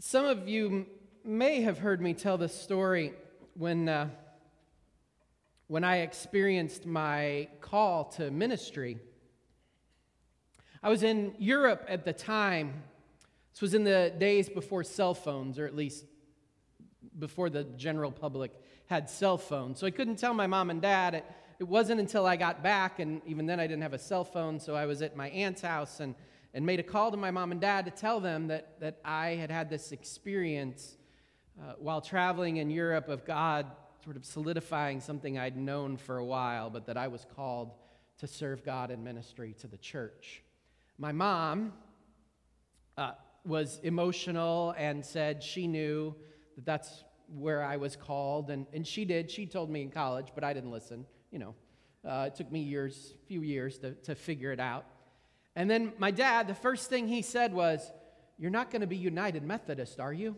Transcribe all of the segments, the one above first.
Some of you may have heard me tell this story when, uh, when I experienced my call to ministry. I was in Europe at the time. This was in the days before cell phones, or at least before the general public had cell phones. So I couldn't tell my mom and dad. It, it wasn't until I got back, and even then I didn't have a cell phone, so I was at my aunt's house and and made a call to my mom and dad to tell them that, that I had had this experience uh, while traveling in Europe of God sort of solidifying something I'd known for a while, but that I was called to serve God in ministry to the church. My mom uh, was emotional and said she knew that that's where I was called, and, and she did. She told me in college, but I didn't listen. You know, uh, it took me years, few years to, to figure it out. And then my dad, the first thing he said was, You're not going to be United Methodist, are you?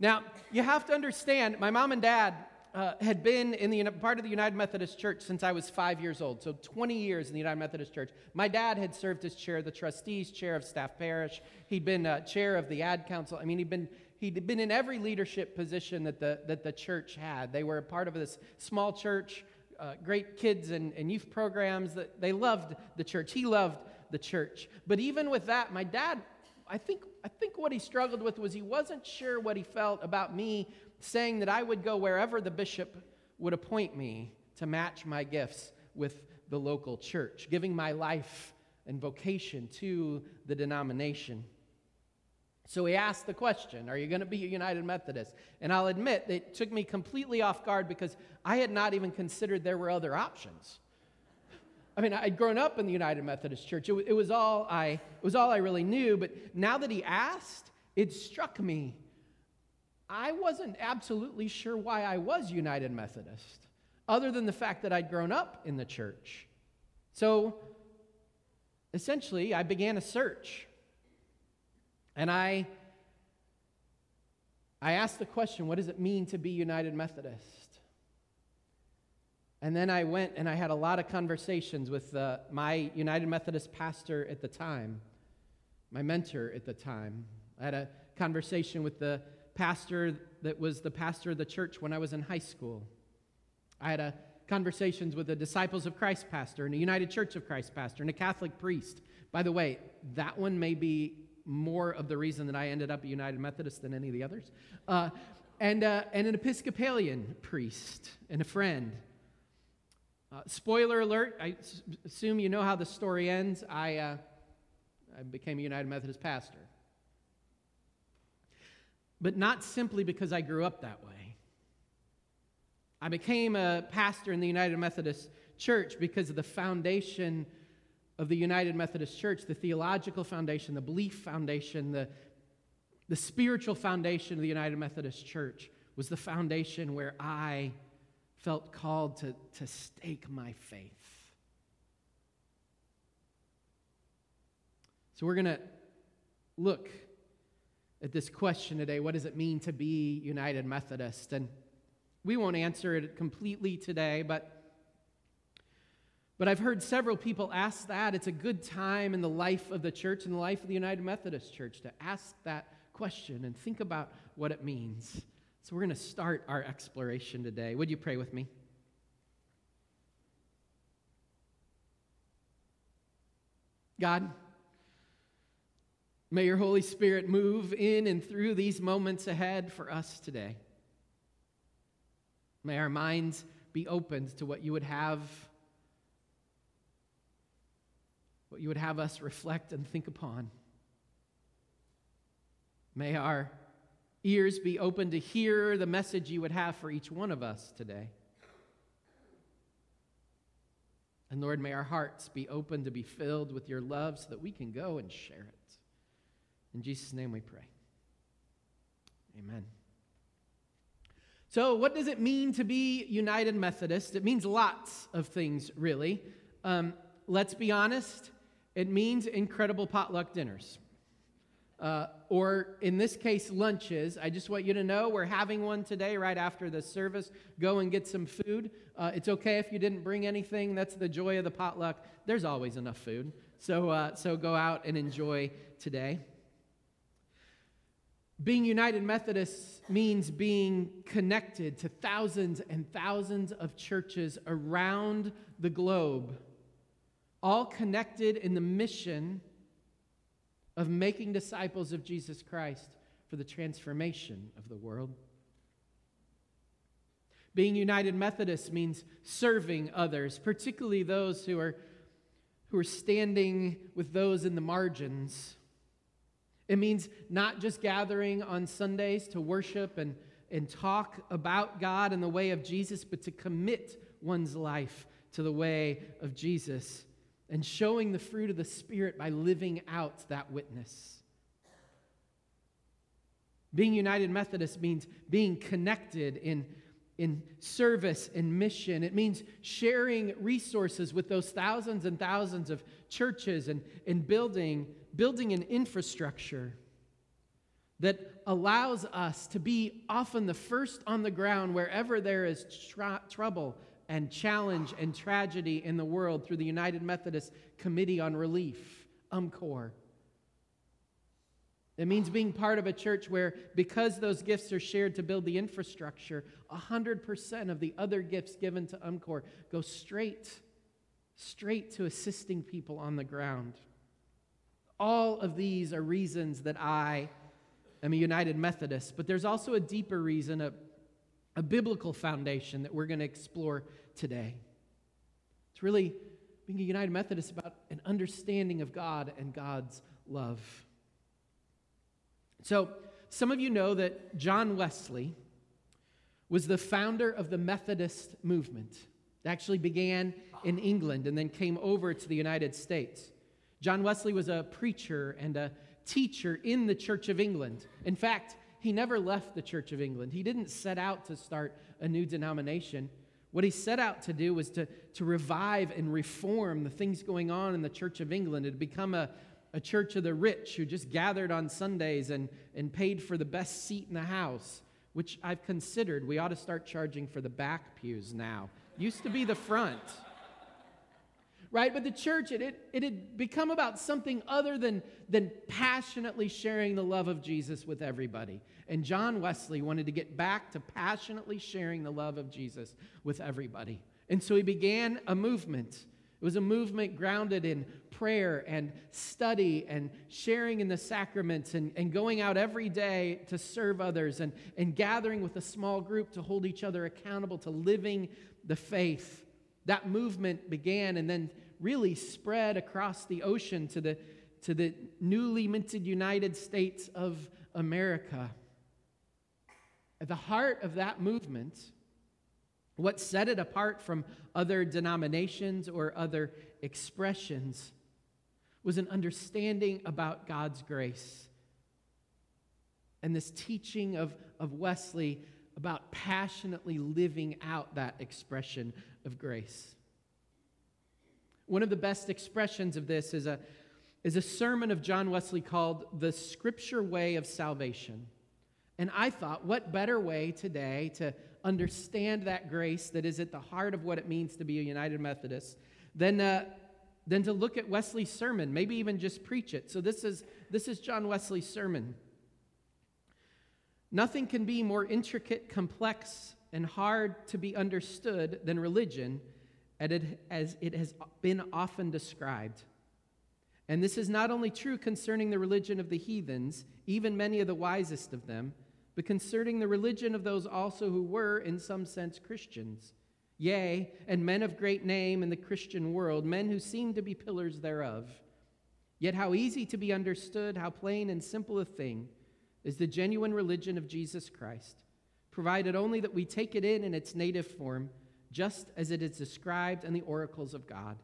now, you have to understand, my mom and dad uh, had been in the part of the United Methodist Church since I was five years old, so 20 years in the United Methodist Church. My dad had served as chair of the trustees, chair of staff parish. He'd been uh, chair of the ad council. I mean, he'd been he'd been in every leadership position that the that the church had. They were a part of this small church uh, great kids and, and youth programs. That they loved the church. He loved the church. But even with that, my dad, I think, I think what he struggled with was he wasn't sure what he felt about me saying that I would go wherever the bishop would appoint me to match my gifts with the local church, giving my life and vocation to the denomination. So he asked the question, Are you going to be a United Methodist? And I'll admit, it took me completely off guard because I had not even considered there were other options. I mean, I'd grown up in the United Methodist Church. It, it, was all I, it was all I really knew. But now that he asked, it struck me. I wasn't absolutely sure why I was United Methodist, other than the fact that I'd grown up in the church. So essentially, I began a search. And I, I asked the question what does it mean to be United Methodist? And then I went and I had a lot of conversations with uh, my United Methodist pastor at the time, my mentor at the time. I had a conversation with the pastor that was the pastor of the church when I was in high school. I had a conversations with the Disciples of Christ pastor and a United Church of Christ pastor and a Catholic priest. By the way, that one may be more of the reason that I ended up a United Methodist than any of the others. Uh, and, uh, and an Episcopalian priest and a friend. Uh, spoiler alert, I s- assume you know how the story ends. I, uh, I became a United Methodist pastor. But not simply because I grew up that way. I became a pastor in the United Methodist Church because of the foundation of the United Methodist Church, the theological foundation, the belief foundation, the, the spiritual foundation of the United Methodist Church was the foundation where I felt called to, to stake my faith. So we're going to look at this question today what does it mean to be United Methodist? And we won't answer it completely today, but but I've heard several people ask that. It's a good time in the life of the church and the life of the United Methodist Church to ask that question and think about what it means. So we're going to start our exploration today. Would you pray with me? God, may your Holy Spirit move in and through these moments ahead for us today. May our minds be opened to what you would have what you would have us reflect and think upon. May our ears be open to hear the message you would have for each one of us today. And Lord, may our hearts be open to be filled with your love so that we can go and share it. In Jesus' name we pray. Amen. So, what does it mean to be United Methodist? It means lots of things, really. Um, let's be honest, it means incredible potluck dinners. uh, or in this case, lunches. I just want you to know we're having one today right after the service. Go and get some food. Uh, it's okay if you didn't bring anything. That's the joy of the potluck. There's always enough food. So, uh, so go out and enjoy today. Being United Methodists means being connected to thousands and thousands of churches around the globe, all connected in the mission of making disciples of Jesus Christ for the transformation of the world. Being United Methodist means serving others, particularly those who are, who are standing with those in the margins. It means not just gathering on Sundays to worship and, and talk about God and the way of Jesus, but to commit one's life to the way of Jesus and showing the fruit of the Spirit by living out that witness. Being United Methodist means being connected in, in service and mission. It means sharing resources with those thousands and thousands of churches and, and building, building an infrastructure that allows us to be often the first on the ground wherever there is tr- trouble and challenge and tragedy in the world through the United Methodist Committee on Relief, UMCOR. It means being part of a church where, because those gifts are shared to build the infrastructure, 100% of the other gifts given to UMCOR go straight, straight to assisting people on the ground. All of these are reasons that I am a United Methodist, but there's also a deeper reason, a, a biblical foundation that we're going to explore today. It's really being a United Methodist about an understanding of God and God's love. So, some of you know that John Wesley was the founder of the Methodist movement. It actually began in England and then came over to the United States. John Wesley was a preacher and a teacher in the Church of England. In fact, he never left the Church of England. He didn't set out to start a new denomination. What he set out to do was to, to revive and reform the things going on in the Church of England. It had become a, a church of the rich who just gathered on Sundays and, and paid for the best seat in the house, which I've considered we ought to start charging for the back pews now. Used to be the front right? But the church, it, it, it had become about something other than, than passionately sharing the love of Jesus with everybody. And John Wesley wanted to get back to passionately sharing the love of Jesus with everybody. And so he began a movement. It was a movement grounded in prayer and study and sharing in the sacraments and, and going out every day to serve others and, and gathering with a small group to hold each other accountable to living the faith that movement began and then really spread across the ocean to the, to the newly minted United States of America. At the heart of that movement, what set it apart from other denominations or other expressions was an understanding about God's grace. And this teaching of, of Wesley about passionately living out that expression of grace. One of the best expressions of this is a, is a sermon of John Wesley called The Scripture Way of Salvation. And I thought, what better way today to understand that grace that is at the heart of what it means to be a United Methodist than, uh, than to look at Wesley's sermon, maybe even just preach it. So this is, this is John Wesley's sermon. Nothing can be more intricate, complex, and hard to be understood than religion as it has been often described. And this is not only true concerning the religion of the heathens, even many of the wisest of them, but concerning the religion of those also who were, in some sense, Christians. Yea, and men of great name in the Christian world, men who seem to be pillars thereof. Yet how easy to be understood, how plain and simple a thing is the genuine religion of Jesus Christ, provided only that we take it in in its native form just as it is described in the oracles of God.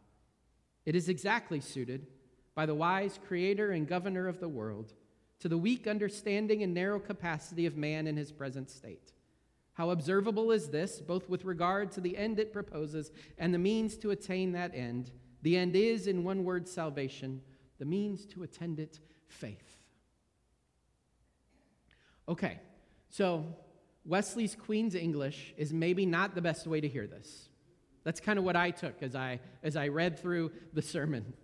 It is exactly suited by the wise creator and governor of the world to the weak understanding and narrow capacity of man in his present state. How observable is this, both with regard to the end it proposes and the means to attain that end? The end is, in one word, salvation, the means to attend it, faith. Okay, so Wesley's Queen's English is maybe not the best way to hear this. That's kind of what I took as I, as I read through the sermon.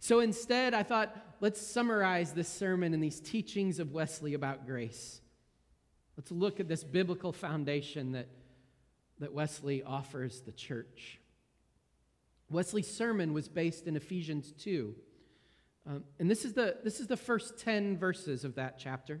So instead, I thought, let's summarize this sermon and these teachings of Wesley about grace. Let's look at this biblical foundation that, that Wesley offers the church. Wesley's sermon was based in Ephesians 2. Um, and this is, the, this is the first 10 verses of that chapter.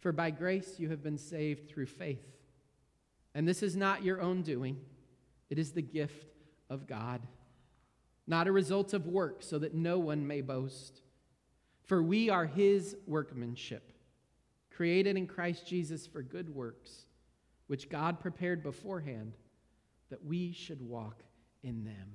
For by grace you have been saved through faith. And this is not your own doing, it is the gift of God, not a result of work, so that no one may boast. For we are his workmanship, created in Christ Jesus for good works, which God prepared beforehand that we should walk in them.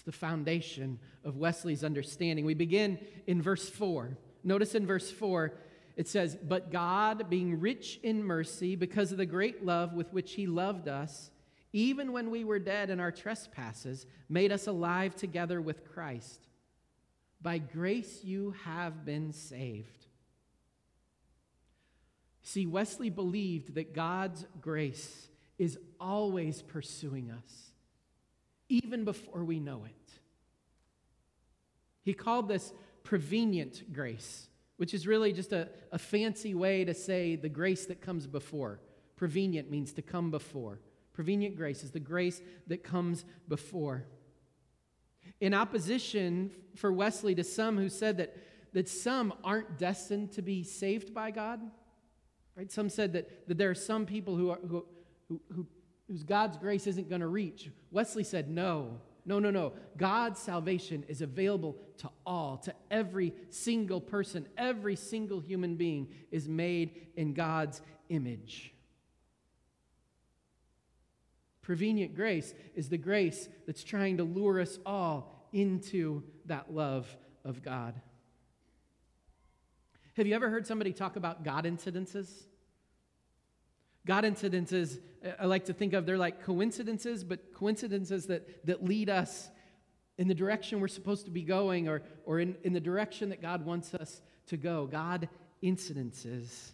It's the foundation of Wesley's understanding. We begin in verse 4. Notice in verse 4, it says, But God, being rich in mercy, because of the great love with which He loved us, even when we were dead in our trespasses, made us alive together with Christ. By grace you have been saved. See, Wesley believed that God's grace is always pursuing us even before we know it. He called this prevenient grace, which is really just a, a fancy way to say the grace that comes before. Prevenient means to come before. Prevenient grace is the grace that comes before. In opposition for Wesley to some who said that, that some aren't destined to be saved by God, right? Some said that, that there are some people who, are, who, who, who whose God's grace isn't going to reach. Wesley said, no, no, no, no. God's salvation is available to all, to every single person. Every single human being is made in God's image. Prevenient grace is the grace that's trying to lure us all into that love of God. Have you ever heard somebody talk about God incidences? God incidences, I like to think of, they're like coincidences, but coincidences that, that lead us in the direction we're supposed to be going or, or in, in the direction that God wants us to go. God incidences.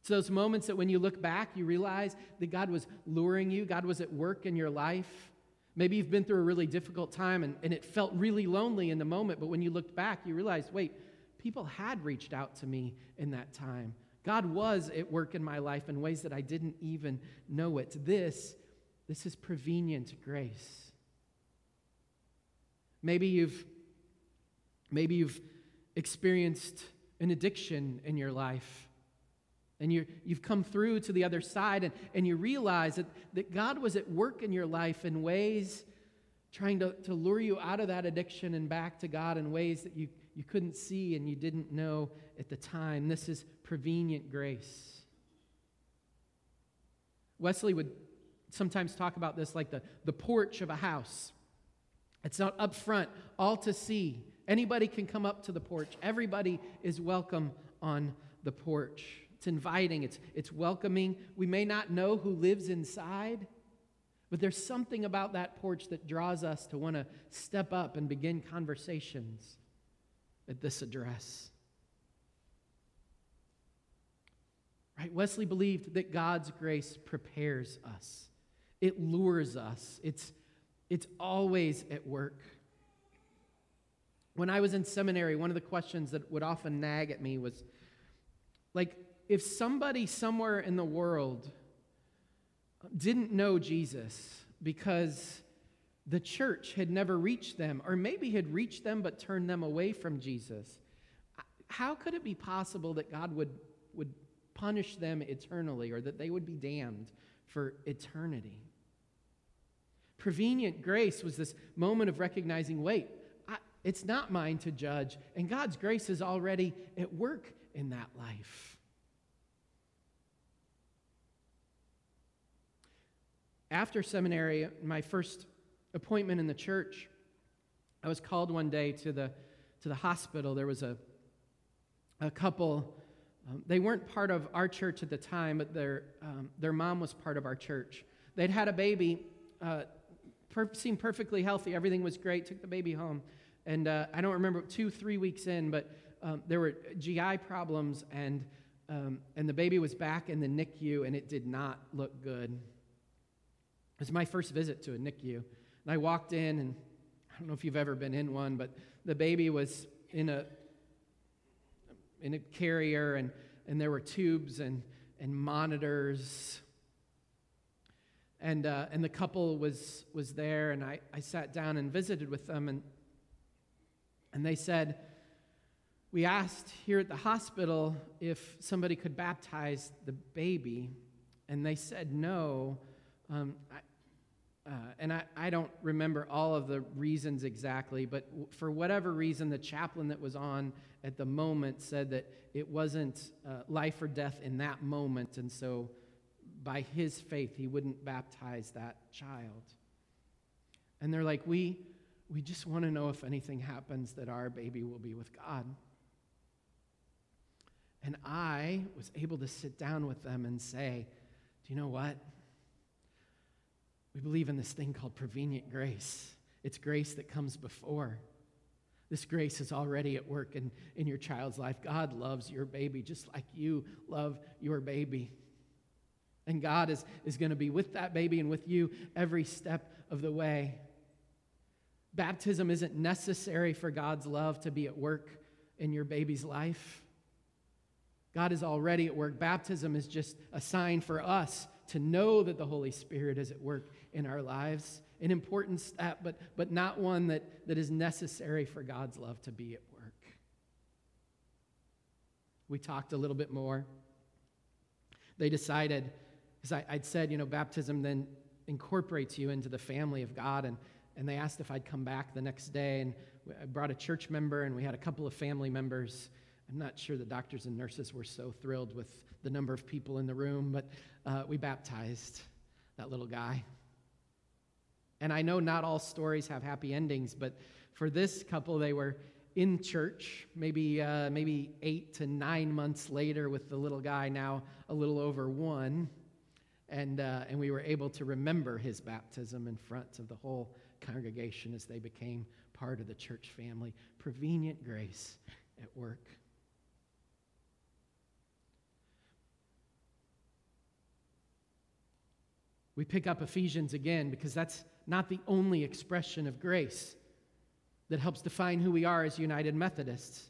It's those moments that when you look back, you realize that God was luring you, God was at work in your life. Maybe you've been through a really difficult time and, and it felt really lonely in the moment, but when you looked back, you realized, wait, people had reached out to me in that time. God was at work in my life in ways that I didn't even know it. This, this is prevenient grace. Maybe you've maybe you've experienced an addiction in your life. And you you've come through to the other side and, and you realize that, that God was at work in your life in ways trying to, to lure you out of that addiction and back to God in ways that you, you couldn't see and you didn't know at the time. This is prevenient grace. Wesley would sometimes talk about this like the, the porch of a house. It's not up front, all to see. Anybody can come up to the porch. Everybody is welcome on the porch. It's inviting, it's, it's welcoming. We may not know who lives inside, but there's something about that porch that draws us to want to step up and begin conversations at this address. Right? Wesley believed that God's grace prepares us. It lures us. It's, it's always at work. when I was in seminary, one of the questions that would often nag at me was like, if somebody somewhere in the world didn't know Jesus because the church had never reached them, or maybe had reached them but turned them away from Jesus, how could it be possible that God would, would punish them eternally or that they would be damned for eternity? Prevenient grace was this moment of recognizing wait, it's not mine to judge, and God's grace is already at work in that life. After seminary, my first appointment in the church, I was called one day to the, to the hospital. There was a, a couple, um, they weren't part of our church at the time, but their, um, their mom was part of our church. They'd had a baby, uh, per- seemed perfectly healthy, everything was great, took the baby home. And uh, I don't remember, two, three weeks in, but um, there were GI problems, and, um, and the baby was back in the NICU, and it did not look good. It was my first visit to a NICU. And I walked in, and I don't know if you've ever been in one, but the baby was in a, in a carrier, and, and there were tubes and, and monitors. And, uh, and the couple was, was there, and I, I sat down and visited with them. And and they said, We asked here at the hospital if somebody could baptize the baby, and they said no. Um, uh, and I, I don't remember all of the reasons exactly, but w- for whatever reason, the chaplain that was on at the moment said that it wasn't uh, life or death in that moment, and so by his faith, he wouldn't baptize that child. And they're like, We we just want to know if anything happens that our baby will be with God. And I was able to sit down with them and say, Do you know what? We believe in this thing called prevenient grace. It's grace that comes before. This grace is already at work in, in your child's life. God loves your baby just like you love your baby. And God is, is going to be with that baby and with you every step of the way. Baptism isn't necessary for God's love to be at work in your baby's life. God is already at work. Baptism is just a sign for us to know that the Holy Spirit is at work in our lives. An important step, but, but not one that, that is necessary for God's love to be at work. We talked a little bit more. They decided, because I'd said, you know, baptism then incorporates you into the family of God. And and they asked if I'd come back the next day. And I brought a church member, and we had a couple of family members. I'm not sure the doctors and nurses were so thrilled with the number of people in the room, but uh, we baptized that little guy. And I know not all stories have happy endings, but for this couple, they were in church, maybe, uh, maybe eight to nine months later, with the little guy now a little over one. And, uh, and we were able to remember his baptism in front of the whole congregation as they became part of the church family. Prevenient grace at work. We pick up Ephesians again because that's not the only expression of grace that helps define who we are as United Methodists.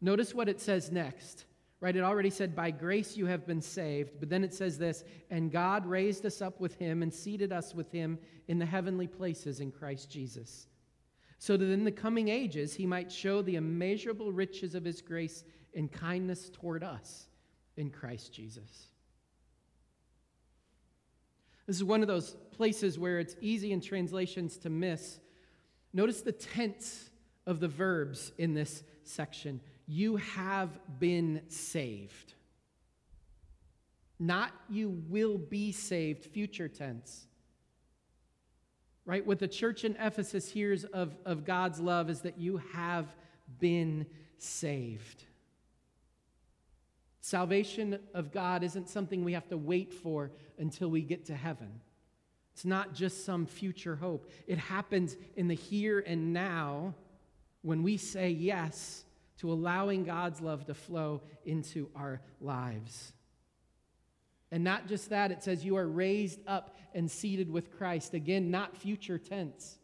Notice what it says next right? It already said, By grace you have been saved. But then it says this, and God raised us up with him and seated us with him in the heavenly places in Christ Jesus, so that in the coming ages he might show the immeasurable riches of his grace and kindness toward us in Christ Jesus. This is one of those places where it's easy in translations to miss. Notice the tense of the verbs in this section you have been saved. Not you will be saved, future tense. Right? What the church in Ephesus hears of, of God's love is that you have been saved. Salvation of God isn't something we have to wait for until we get to heaven. It's not just some future hope. It happens in the here and now when we say yes to allowing God's love to flow into our lives. And not just that, it says you are raised up and seated with Christ. Again, not future tense.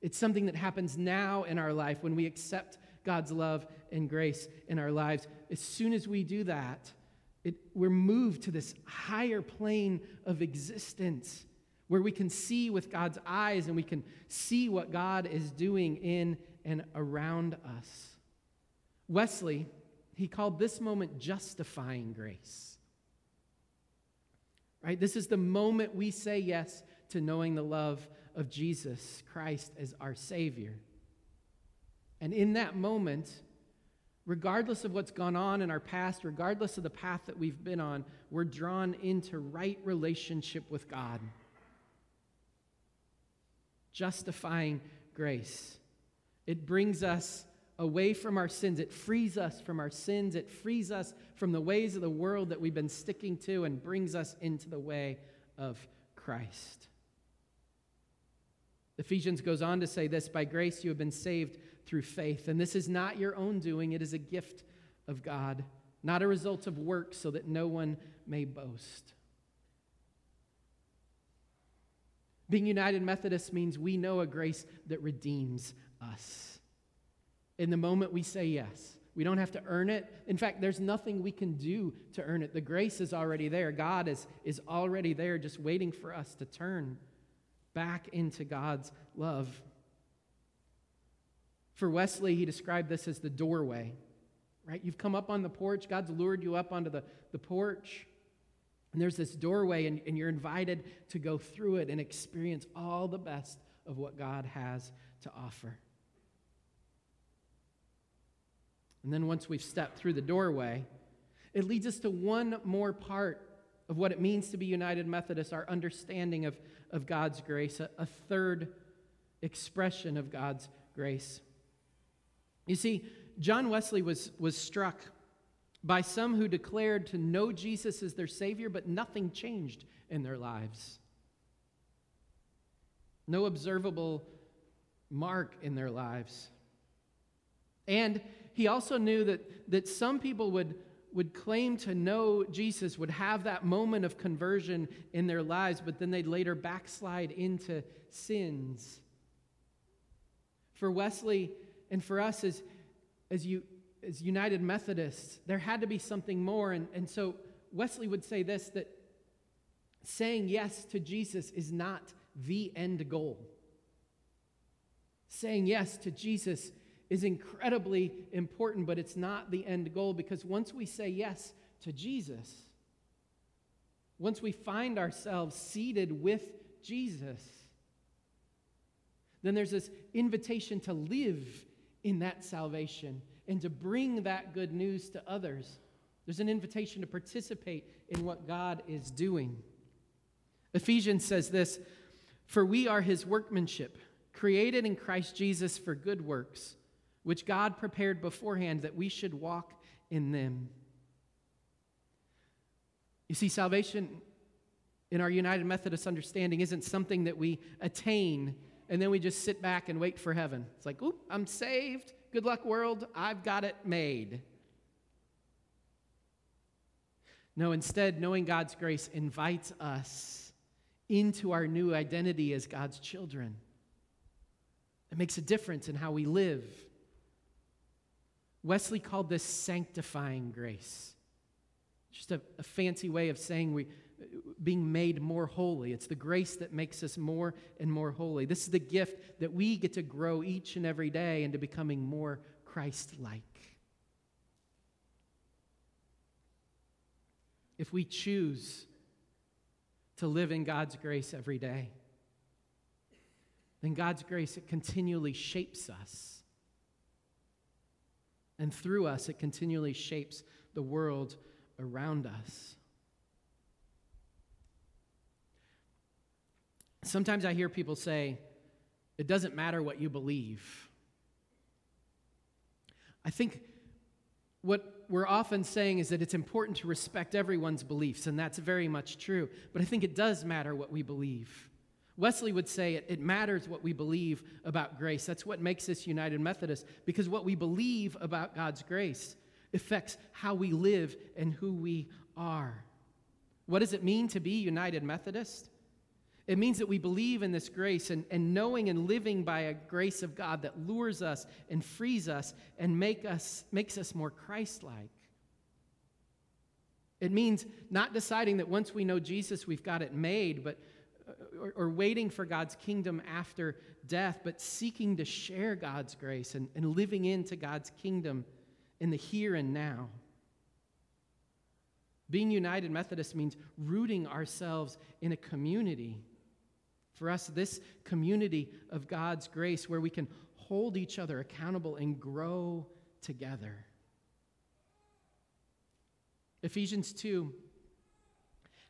It's something that happens now in our life when we accept God's love and grace in our lives. As soon as we do that, it, we're moved to this higher plane of existence where we can see with God's eyes and we can see what God is doing in and around us. Wesley, he called this moment justifying grace. Right? This is the moment we say yes to knowing the love of Jesus Christ as our Savior. And in that moment, regardless of what's gone on in our past, regardless of the path that we've been on, we're drawn into right relationship with God. Justifying grace. It brings us away from our sins. It frees us from our sins. It frees us from the ways of the world that we've been sticking to and brings us into the way of Christ. Ephesians goes on to say this by grace you have been saved through faith. And this is not your own doing, it is a gift of God, not a result of work, so that no one may boast. Being United Methodist means we know a grace that redeems us. In the moment we say yes, we don't have to earn it. In fact, there's nothing we can do to earn it. The grace is already there. God is, is already there, just waiting for us to turn back into God's love. For Wesley, he described this as the doorway, right? You've come up on the porch, God's lured you up onto the, the porch, and there's this doorway, and, and you're invited to go through it and experience all the best of what God has to offer. And then once we've stepped through the doorway, it leads us to one more part of what it means to be United Methodist, our understanding of, of God's grace, a, a third expression of God's grace. You see, John Wesley was, was struck by some who declared to know Jesus as their Savior, but nothing changed in their lives. No observable mark in their lives. And he also knew that, that some people would, would claim to know Jesus, would have that moment of conversion in their lives, but then they'd later backslide into sins. For Wesley and for us as, as, you, as United Methodists, there had to be something more. And, and so Wesley would say this that saying yes to Jesus is not the end goal. Saying yes to Jesus is incredibly important, but it's not the end goal because once we say yes to Jesus, once we find ourselves seated with Jesus, then there's this invitation to live in that salvation and to bring that good news to others. There's an invitation to participate in what God is doing. Ephesians says this For we are his workmanship, created in Christ Jesus for good works which God prepared beforehand that we should walk in them. You see, salvation in our United Methodist understanding isn't something that we attain and then we just sit back and wait for heaven. It's like, oop, I'm saved. Good luck, world. I've got it made. No, instead, knowing God's grace invites us into our new identity as God's children. It makes a difference in how we live. Wesley called this sanctifying grace. Just a, a, fancy way of saying we being made more holy. It's the grace that makes us more and more holy. This is the gift that we get to grow each and every day into becoming more Christ like. If we choose to live in God's grace every day, then God's grace, it continually shapes us and through us, it continually shapes the world around us. Sometimes I hear people say, it doesn't matter what you believe. I think what we're often saying is that it's important to respect everyone's beliefs, and that's very much true. But I think it does matter what we believe. Wesley would say it, it matters what we believe about grace. That's what makes us United Methodist, because what we believe about God's grace affects how we live and who we are. What does it mean to be United Methodist? It means that we believe in this grace and, and knowing and living by a grace of God that lures us and frees us and make us, makes us more Christ like. It means not deciding that once we know Jesus, we've got it made, but or, or, waiting for God's kingdom after death, but seeking to share God's grace and, and living into God's kingdom in the here and now. Being United Methodist means rooting ourselves in a community. For us, this community of God's grace where we can hold each other accountable and grow together. Ephesians 2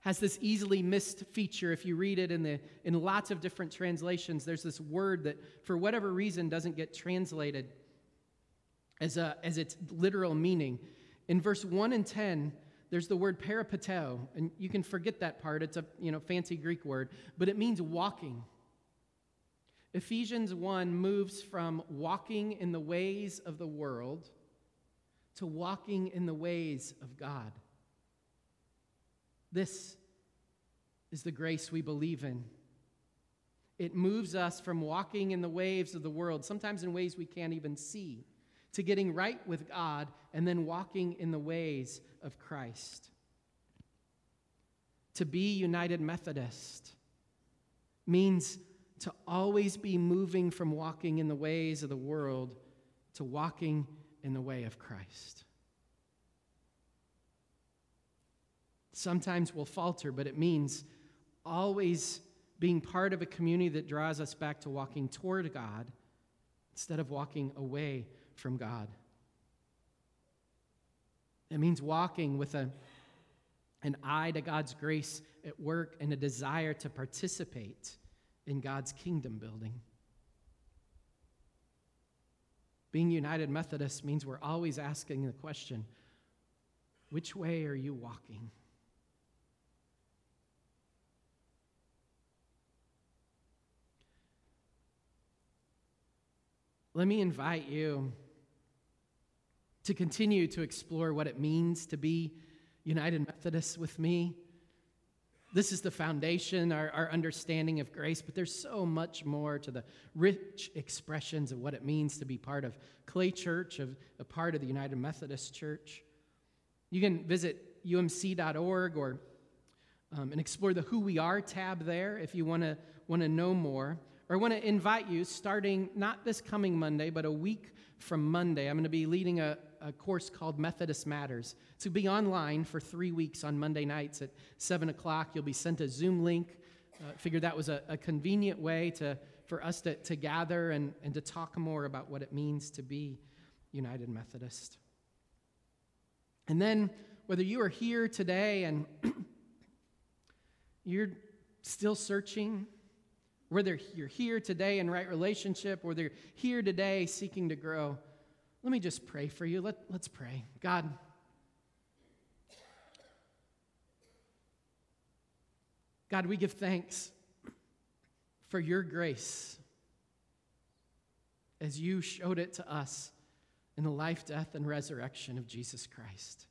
has this easily missed feature if you read it in, the, in lots of different translations there's this word that for whatever reason doesn't get translated as, a, as its literal meaning in verse 1 and 10 there's the word peripateo and you can forget that part. It's a you know fancy greek word but it means walking. Ephesians 1 moves from walking in the ways of the world to walking in the ways of god. This is the grace we believe in. It moves us from walking in the waves of the world, sometimes in ways we can't even see, to getting right with God and then walking in the ways of Christ. To be United Methodist means to always be moving from walking in the ways of the world to walking in the way of Christ. Sometimes we'll falter, but it means always being part of a community that draws us back to walking toward God instead of walking away from God. It means walking with a, an eye to God's grace at work and a desire to participate in God's kingdom building. Being United Methodist means we're always asking the question which way are you walking? let me invite you to continue to explore what it means to be United Methodist with me. This is the foundation, our, our understanding of grace, but there's so much more to the rich expressions of what it means to be part of Clay Church, of a part of the United Methodist Church. You can visit umc.org or um, and explore the Who We Are tab there if you want to want to know more. Or I want to invite you, starting not this coming Monday, but a week from Monday, I'm going to be leading a, a course called Methodist Matters. To be online for three weeks on Monday nights at 7 o'clock. You'll be sent a Zoom link. Uh, figured that was a, a, convenient way to, for us to, to gather and, and to talk more about what it means to be United Methodist. And then, whether you are here today and you're still searching, whether you're here today in right relationship, whether you're here today seeking to grow, let me just pray for you. Let, let's pray. God, God, we give thanks for your grace as you showed it to us in the life, death, and resurrection of Jesus Christ.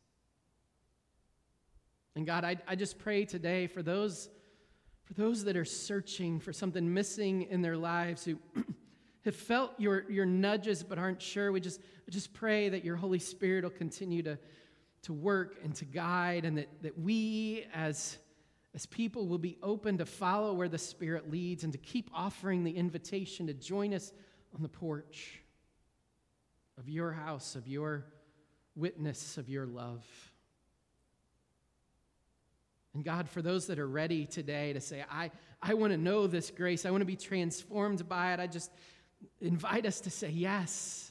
And God, I, I just pray today for those for those that are searching for something missing in their lives, who have felt your, your nudges but aren't sure, we just, just pray that your Holy Spirit will continue to, to work and to guide, and that, that we as, as people will be open to follow where the Spirit leads and to keep offering the invitation to join us on the porch of your house, of your witness, of your love. And God, for those that are ready today to say, I, I want to know this grace, I want to be transformed by it, I just invite us to say, Yes.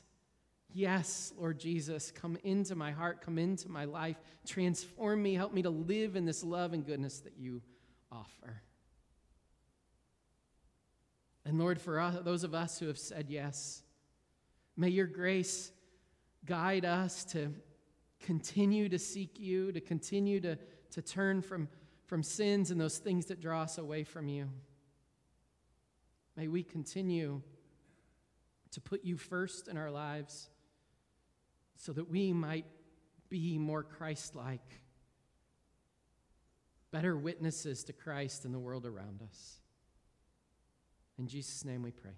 Yes, Lord Jesus, come into my heart, come into my life, transform me, help me to live in this love and goodness that you offer. And Lord, for us, those of us who have said yes, may your grace guide us to continue to seek you, to continue to to turn from, from sins and those things that draw us away from you. May we continue to put you first in our lives so that we might be more Christ like, better witnesses to Christ in the world around us. In Jesus' name we pray.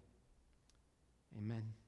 Amen.